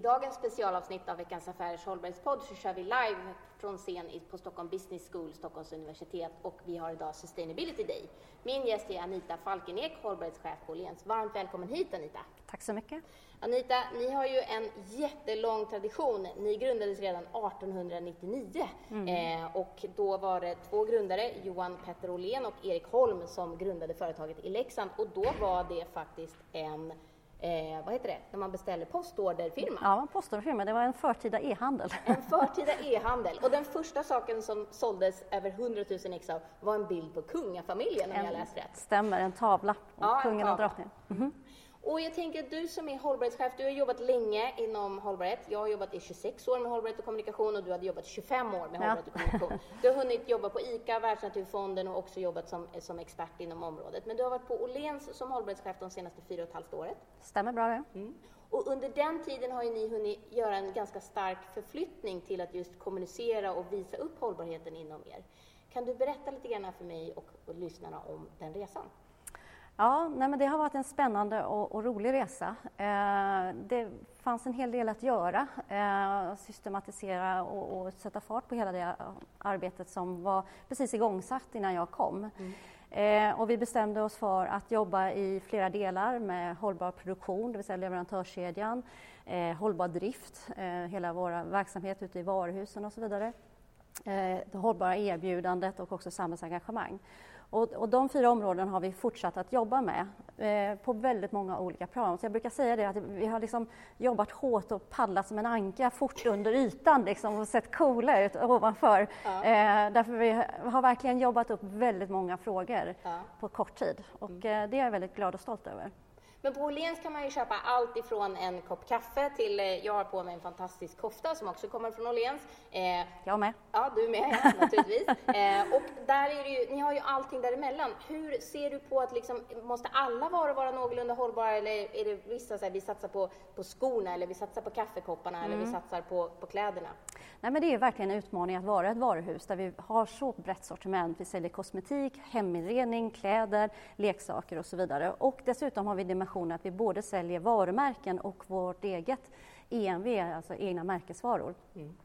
I dagens specialavsnitt av Veckans Affärers hållbarhetspodd så kör vi live från scen på Stockholm Business School, Stockholms universitet och vi har idag Sustainability Day. Min gäst är Anita Falkenek, hållbarhetschef på Åhléns. Varmt välkommen hit Anita! Tack så mycket! Anita, ni har ju en jättelång tradition. Ni grundades redan 1899 mm. eh, och då var det två grundare, Johan Petter Åhlén och Erik Holm, som grundade företaget i Leksand och då var det faktiskt en eh, vad heter det, när man beställer postorderfirma? Ja, postorderfirma. Det var en förtida e-handel. En förtida e-handel. Och den första saken som såldes över 100 000 ex av var en bild på kungafamiljen, om en, jag läst rätt. Stämmer, en tavla. Ja, kungen och drottningen. Mm -hmm. Och jag tänker att du som är hållbarhetschef, du har jobbat länge inom hållbarhet. Jag har jobbat i 26 år med hållbarhet och kommunikation och du hade jobbat 25 år med ja. hållbarhet och kommunikation. Du har hunnit jobba på ICA, Världsnaturfonden och också jobbat som, som expert inom området. Men du har varit på Åhléns som hållbarhetschef de senaste fyra och ett halvt året. Stämmer bra det. Mm. Och under den tiden har ju ni hunnit göra en ganska stark förflyttning till att just kommunicera och visa upp hållbarheten inom er. Kan du berätta lite grann för mig och, och lyssnarna om den resan? Ja, nej men det har varit en spännande och, och rolig resa. Eh, det fanns en hel del att göra, eh, systematisera och, och, sätta fart på hela det arbetet som var precis igångsatt innan jag kom. Mm. Eh, och vi bestämde oss för att jobba i flera delar med hållbar produktion, det vill säga leverantörskedjan, eh, hållbar drift, eh, hela vår verksamhet ute i varuhusen och så vidare. Eh, det hållbara erbjudandet och också samhällsengagemang. Och, och de fyra områdena har vi fortsatt att jobba med eh, på väldigt många olika plan. Så jag brukar säga det att vi har liksom jobbat hårt och paddlat som en anka fort under ytan liksom, och sett coola ut ovanför. Ja. Eh, därför vi har verkligen jobbat upp väldigt många frågor ja. på kort tid och mm. eh, det är jag väldigt glad och stolt över. Men på Åhléns kan man ju köpa allt ifrån en kopp kaffe till, eh, jag har på mig en fantastisk kofta som också kommer från Åhléns. Eh, jag med. Ja, du med, ja, naturligtvis. eh, och där är det ju, ni har ju allting däremellan. Hur ser du på att liksom, måste alla varor vara någorlunda hållbara eller är det vissa så här, vi satsar på, på skorna eller vi satsar på kaffekopparna mm. eller vi mm. satsar på, på kläderna? Nej, men det är verkligen en utmaning att vara ett varuhus där vi har så brett sortiment. Vi säljer kosmetik, heminredning, kläder, leksaker och så vidare. Och dessutom har vi dimensionen att vi både säljer varumärken och vårt eget EMV, alltså egna märkesvaror. Mm.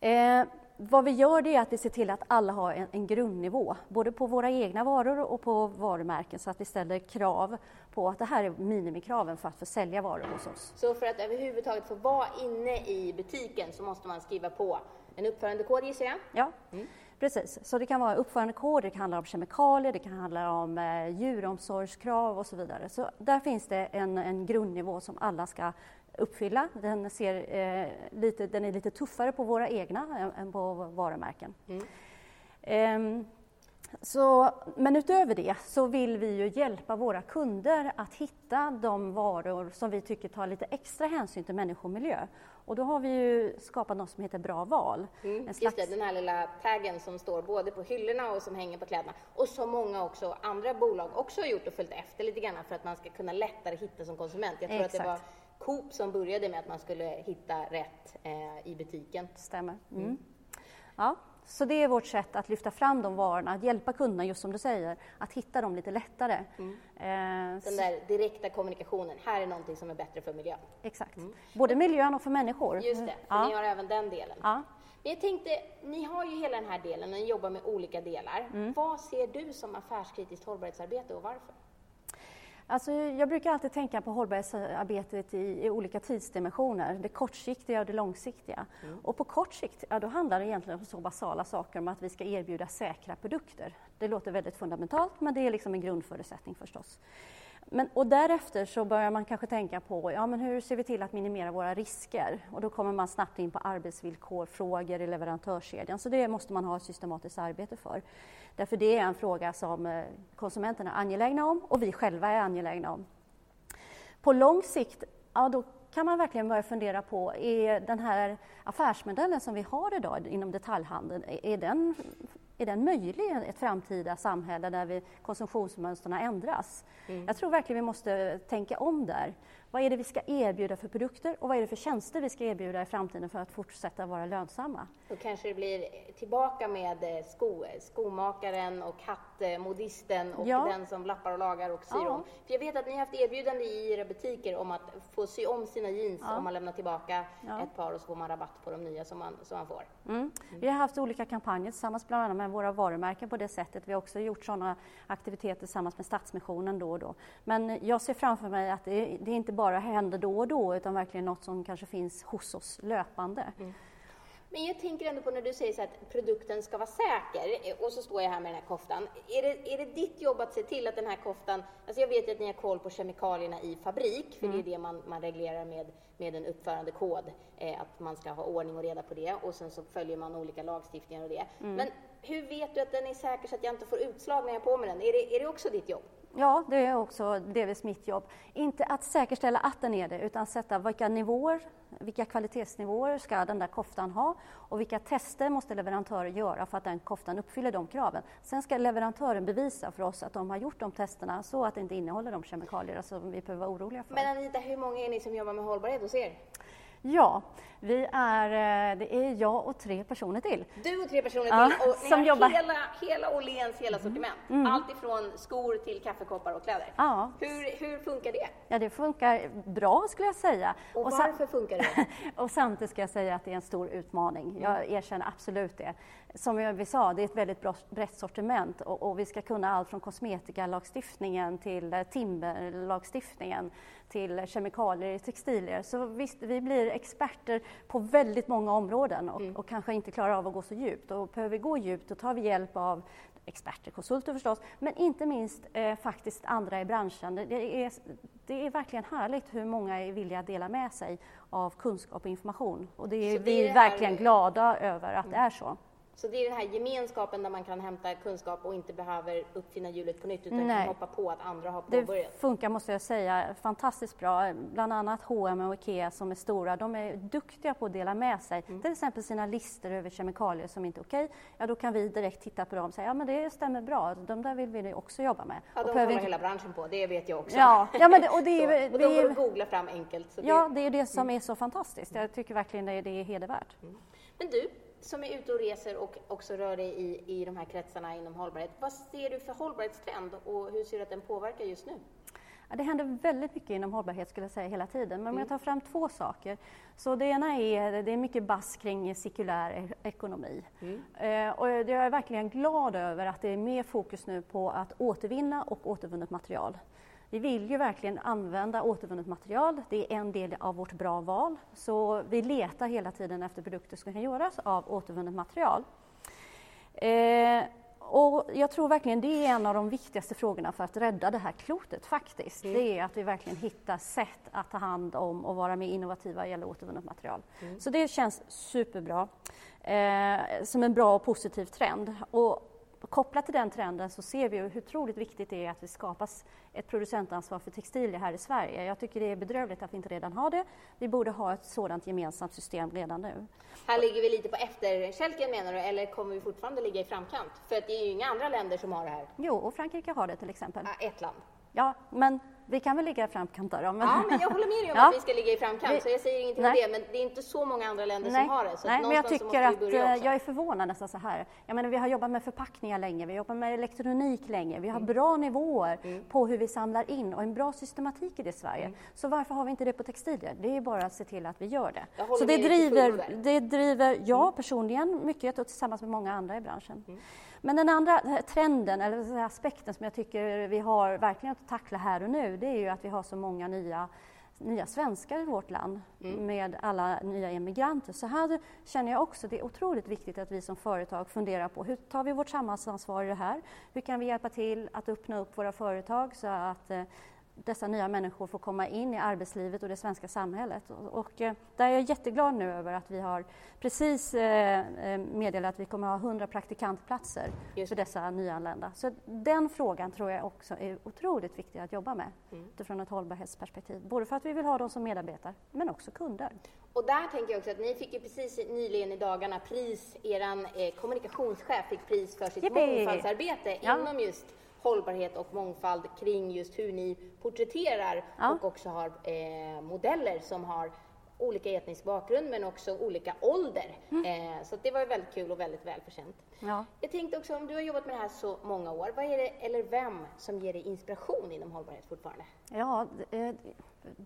Eh, vad vi gör det är att vi ser till att alla har en, en, grundnivå, både på våra egna varor och på varumärken, så att vi ställer krav på att det här är minimikraven för att få sälja varor hos oss. Så för att överhuvudtaget få vara inne i butiken så måste man skriva på en uppförandekod gissar jag? Ja. Mm. Precis, så det kan vara uppförandekod, det kan handla om kemikalier, det kan handla om eh, djuromsorgskrav och så vidare. Så där finns det en, en grundnivå som alla ska uppfylla. Den, ser, eh, lite, den är lite tuffare på våra egna än, än på varumärken. Mm. Eh, så, men utöver det så vill vi ju hjälpa våra kunder att hitta de varor som vi tycker tar lite extra hänsyn till människa och miljö. Och då har vi ju skapat något som heter Bra val. Mm, slags... Just det, den här lilla taggen som står både på hyllorna och som hänger på kläderna. Och som många också andra bolag också har gjort och följt efter lite grann för att man ska kunna lättare hitta som konsument. Jag tror Exakt. att det var Coop som började med att man skulle hitta rätt eh, i butiken. Stämmer. Mm. Mm. Ja, så det är vårt sätt att lyfta fram de varorna, att hjälpa kunderna, just som du säger, att hitta dem lite lättare. Mm. Eh, Den där direkta kommunikationen, här är någonting som är bättre för miljön. Exakt, mm. både miljön och för människor. Just det, för ja. ni har även den delen. Ja. Men jag tänkte, ni har ju hela den här delen, ni jobbar med olika delar. Mm. Vad ser du som affärskritiskt hållbarhetsarbete och varför? Alltså, jag brukar alltid tänka på hållbarhetsarbetet i, i olika tidsdimensioner, det kortsiktiga och det långsiktiga. Mm. Och på kort sikt, ja, då handlar det egentligen om så basala saker om att vi ska erbjuda säkra produkter. Det låter väldigt fundamentalt, men det är liksom en grundförutsättning förstås. Men, och därefter så börjar man kanske tänka på ja, men hur ser vi till att minimera våra risker? Och då kommer man snabbt in på arbetsvillkor, frågor i leverantörskedjan. Så det måste man ha ett systematiskt arbete för. Därför det är en fråga som eh, konsumenterna är angelägna om och vi själva är angelägna om. På lång sikt, ja, då kan man verkligen börja fundera på, är den här affärsmodellen som vi har idag inom detaljhandeln, är den är den möjlig i ett framtida samhälle där vi, konsumtionsmönstren ändras? Mm. Jag tror verkligen vi måste tänka om där. Vad är det vi ska erbjuda för produkter och vad är det för tjänster vi ska erbjuda i framtiden för att fortsätta vara lönsamma? Då kanske det blir tillbaka med eh, sko, skomakaren och hattmodisten och ja. den som lappar och lagar och syr ja. om. För jag vet att ni har haft erbjudande i era butiker om att få sy om sina jeans ja. om man lämnar tillbaka ett par och så får man rabatt på de nya som man, som man får. Mm. Mm. Vi har haft olika kampanjer tillsammans bland annat med våra varumärken på det sättet. Vi har också gjort sådana aktiviteter tillsammans med Stadsmissionen då och då. Men jag ser framför mig att det, det inte bara händer då och då utan verkligen något som kanske finns hos oss löpande. Mm. Men jag tänker ändå på när du säger så att produkten ska vara säker och så står jag här med den här koftan. Är det, är det ditt jobb att se till att den här koftan, alltså jag vet ju att ni har koll på kemikalierna i fabrik, för mm. det är mm. det man, man reglerar med, med en uppförandekod, eh, att man ska ha ordning och reda på det och sen så följer man olika lagstiftningar och det. Mm. Men hur vet du att den är säker så att jag inte får utslag när jag har på mig den? Är det, är det också ditt jobb? Ja, det är också delvis mitt jobb. Inte att säkerställa att den är det, utan sätta vilka nivåer, vilka kvalitetsnivåer ska den där koftan ha och vilka tester måste leverantören göra för att den koftan uppfyller de kraven. Sen ska leverantören bevisa för oss att de har gjort de testerna så att det inte innehåller de kemikalier som vi behöver vara oroliga för. Men Anita, hur många är ni som jobbar med hållbarhet hos er? Ja, vi är, eh, det är jag och tre personer till. Du och tre personer ja, till och ni som jobbar... hela, hela Åhléns hela sortiment. Mm. Allt ifrån skor till kaffekoppar och kläder. Ja. Hur, hur funkar det? Ja, det funkar bra skulle jag säga. Och, och varför funkar det? och samtidigt ska jag säga att det är en stor utmaning. Jag mm. erkänner absolut det. Som vi sa, det är ett väldigt brett sortiment och, och vi ska kunna allt från kosmetikalagstiftningen till eh, timberlagstiftningen till kemikalier i textilier. Så visst, vi blir experter på väldigt många områden och, mm. och, kanske inte klarar av att gå så djupt. Och behöver vi gå djupt, då tar vi hjälp av experter, konsulter förstås, men inte minst eh, faktiskt andra i branschen. Det, är, det är verkligen härligt hur många är villiga att dela med sig av kunskap och information. Och det är, det vi är verkligen glada över att mm. det är så. Så det är den här gemenskapen där man kan hämta kunskap och inte behöver uppfinna hjulet på nytt utan Nej. kan hoppa på att andra har påbörjat. Det funkar, måste jag säga, fantastiskt bra. Bland annat H&M och IKEA som är stora, de är duktiga på att dela med sig. Mm. Till exempel sina listor över kemikalier som inte är okej. Ja, då kan vi direkt titta på dem och säga, ja men det stämmer bra, de där vill vi också jobba med. Ja, de håller inte... hela branschen på, det vet jag också. Ja, ja men det, och det är, och de går att googla fram enkelt. ja, det är det som mm. är så fantastiskt. Jag tycker verkligen det, det är hedervärt. Mm. Men du, som är ute och reser och också rör dig i, i de här kretsarna inom hållbarhet. Vad ser du för hållbarhetstrend och hur ser du att den påverkar just nu? Ja, det händer väldigt mycket inom hållbarhet skulle jag säga hela tiden, men om jag mm. tar fram två saker. Så det ena är, det är mycket bass kring cirkulär e-, ekonomi. Mm. Eh, och jag är verkligen glad över att det är mer fokus nu på att återvinna och återvunnet material. Vi vill ju verkligen använda återvunnet material. Det är en del av vårt bra val. Så vi letar hela tiden efter produkter som kan göras av återvunnet material. Eh, och jag tror verkligen det är en av de viktigaste frågorna för att rädda det här klotet faktiskt. Mm. Det är att vi verkligen hittar sätt att ta hand om och vara mer innovativa vad gäller återvunnet material. Mm. Så det känns superbra. Eh, som en bra och positiv trend. Och kopplat till den trenden så ser vi hur otroligt viktigt det är att det skapas ett producentansvar för textilier här i Sverige. Jag tycker det är bedrövligt att vi inte redan har det. Vi borde ha ett sådant gemensamt system redan nu. Här ligger vi lite på efterkälken menar du, eller kommer vi fortfarande ligga i framkant? För det är ju inga andra länder som har det här. Jo, och Frankrike har det till exempel. Ja, ett land. Ja, men vi kan väl ligga i framkant där Men... Ja, men jag håller med dig om ja. att vi ska ligga i framkant, vi... så jag säger ingenting Nej. om det. Men det är inte så många andra länder Nej. som har det. Så Nej, men jag tycker att eh, jag är förvånad nästan så här. Jag menar, vi har jobbat med förpackningar länge, vi har jobbat med elektronik länge, vi har mm. bra nivåer mm. på hur vi samlar in och en bra systematik i det i Sverige. Mm. Så varför har vi inte det på textilier? Det är bara att se till att vi gör det. Så det driver, det driver jag mm. personligen mycket och tillsammans med många andra i branschen. Men den andra trenden, eller aspekten som jag tycker vi har verkligen att tackla här och nu, det är ju att vi har så många nya nya svenskar i vårt land mm. med alla nya emigranter. Så här känner jag också det är otroligt viktigt att vi som företag funderar på hur tar vi vårt samhällsansvar i det här? Hur kan vi hjälpa till att öppna upp våra företag så att eh, dessa nya människor får komma in i arbetslivet och det svenska samhället. Och, och eh, där är jag jätteglad nu över att vi har precis eh, eh meddelat att vi kommer att ha 100 praktikantplatser Just. för dessa nyanlända. Så den frågan tror jag också är otroligt viktig att jobba med mm. utifrån ett hållbarhetsperspektiv. Både för att vi vill ha dem som medarbetare, men också kunder. Och där tänker jag också att ni fick ju precis nyligen i dagarna pris, eran eh, kommunikationschef fick pris för sitt mångfaldsarbete Ja. inom just hållbarhet och mångfald kring just hur ni porträtterar Ja. och också har eh, modeller som har olika etnisk bakgrund men också olika ålder. Mm. Eh, så det var väldigt kul och väldigt välförtjänt. Ja. Jag tänkte också, om du har jobbat med det här så många år, vad är det, eller vem, som ger dig inspiration inom hållbarhet fortfarande? Ja, det, eh,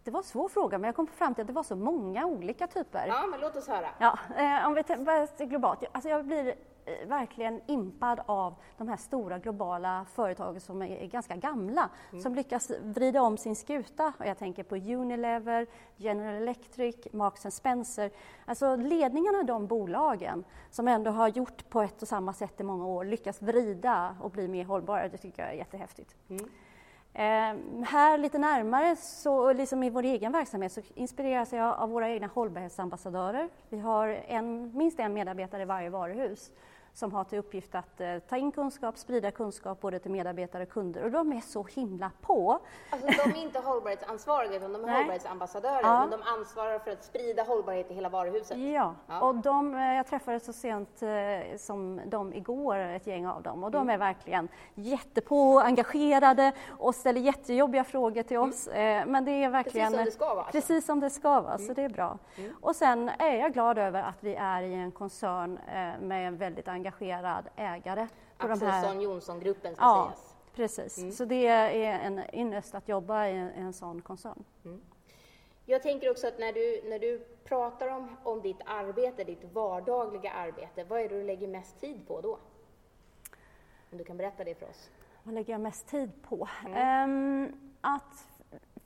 det var en svår fråga, men jag kom fram till att det var så många olika typer. Ja, men låt oss höra. Ja, eh, om vi börjar globalt. Alltså jag blir eh, verkligen impad av de här stora globala företagen som är, är ganska gamla, som lyckas vrida om sin skuta. Och jag tänker på Unilever, General Electric, Marks Spencer. Alltså ledningarna av de bolagen som ändå har gjort på ett och samma sätt i många år, lyckas vrida och bli mer hållbara. Det tycker jag är jättehäftigt. Eh, här lite närmare, så, liksom i vår egen verksamhet, så inspireras jag av våra egna hållbarhetsambassadörer. Vi har en, minst en medarbetare i varje varuhus som har till uppgift att eh, ta in kunskap, sprida kunskap både till medarbetare och kunder och de är så himla på. Alltså de är inte hållbarhetsansvariga utan de är Nej. hållbarhetsambassadörer Ja. men de ansvarar för att sprida hållbarhet i hela varuhuset. Ja, Ja. och de, eh, jag träffade så sent eh, som de igår, ett gäng av dem, och de Mm. är verkligen jättepå, engagerade och ställer jättejobbiga frågor till oss. Eh, Men det är verkligen Mm. Precis som det ska vara. Alltså. Precis som det ska vara, så det är bra. Och sen är jag glad över att vi är i en koncern med en väldigt engagerad ägare. På. Axelsson Jonsson-gruppen ska Ja, sägas. precis. Så det är en ynnest att jobba i en, i en sån koncern. Jag tänker också att när du, när du pratar om, om ditt arbete, ditt vardagliga arbete, vad är det du lägger mest tid på då? Om du kan berätta det för oss. Vad lägger jag mest tid på? Ehm, att f-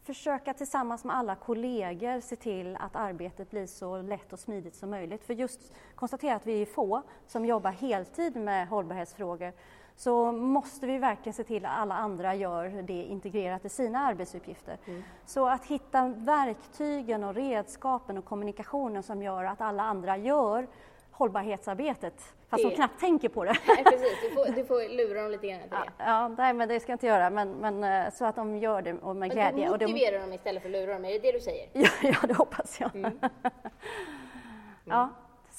försöka tillsammans med alla kollegor se till att arbetet blir så lätt och smidigt som möjligt. För just konstatera att vi är få som jobbar heltid med hållbarhetsfrågor så måste vi verkligen se till att alla andra gör det integrerat i sina arbetsuppgifter. Så att hitta verktygen och redskapen och kommunikationen som gör att alla andra gör hållbarhetsarbetet, fast de knappt tänker på det. Nej, precis. Du får, du får lura dem lite grann till det. Ja, nej, men det ska jag inte göra, men, men eh, så att de gör det och med Men glädje. du Och de, motiverar dem istället för att lura dem, är det det du säger? ja, ja, det hoppas jag. Mm. ja,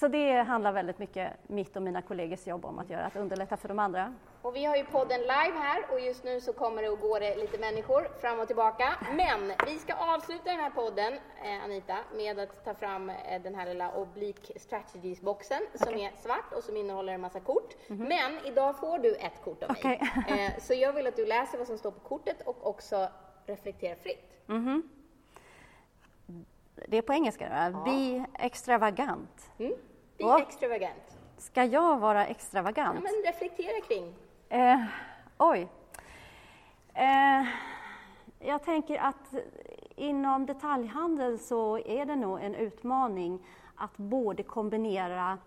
så det handlar väldigt mycket mitt och mina kollegors jobb om att göra, att underlätta för de andra. Och vi har ju podden live här och just nu så kommer det och går det lite människor fram och tillbaka. Men vi ska avsluta den här podden, eh, Anita, med att ta fram eh, den här lilla Oblique Strategies-boxen som är svart och som innehåller en massa kort. Men idag får du ett kort av mig. Okej. Eh, så jag vill att du läser vad som står på kortet och också reflekterar fritt. Det är på engelska, va? Be extravagant. Mm? Be Ja. extravagant. Ska jag vara Ja, extravagant? men reflektera kring. Eh, oj. Eh, jag tänker att inom detaljhandel så är det nog en utmaning att både kombinera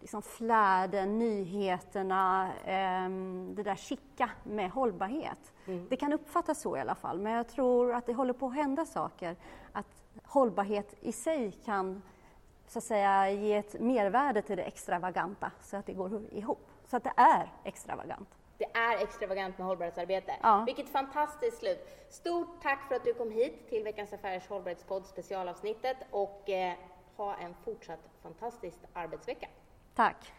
liksom flärden, nyheterna, ehm, det där chicka med hållbarhet. Det kan uppfattas så i alla fall, men jag tror att det håller på att hända saker. Att hållbarhet i sig kan så att säga ge ett mervärde till det extravaganta så att det går ihop. Så att det är extravagant. Det är extravagant med hållbarhetsarbete. Ja. Vilket fantastiskt slut. Stort tack för att du kom hit till Veckans Affärers hållbarhetspodd specialavsnittet och eh, ha en fortsatt fantastisk arbetsvecka. Tack!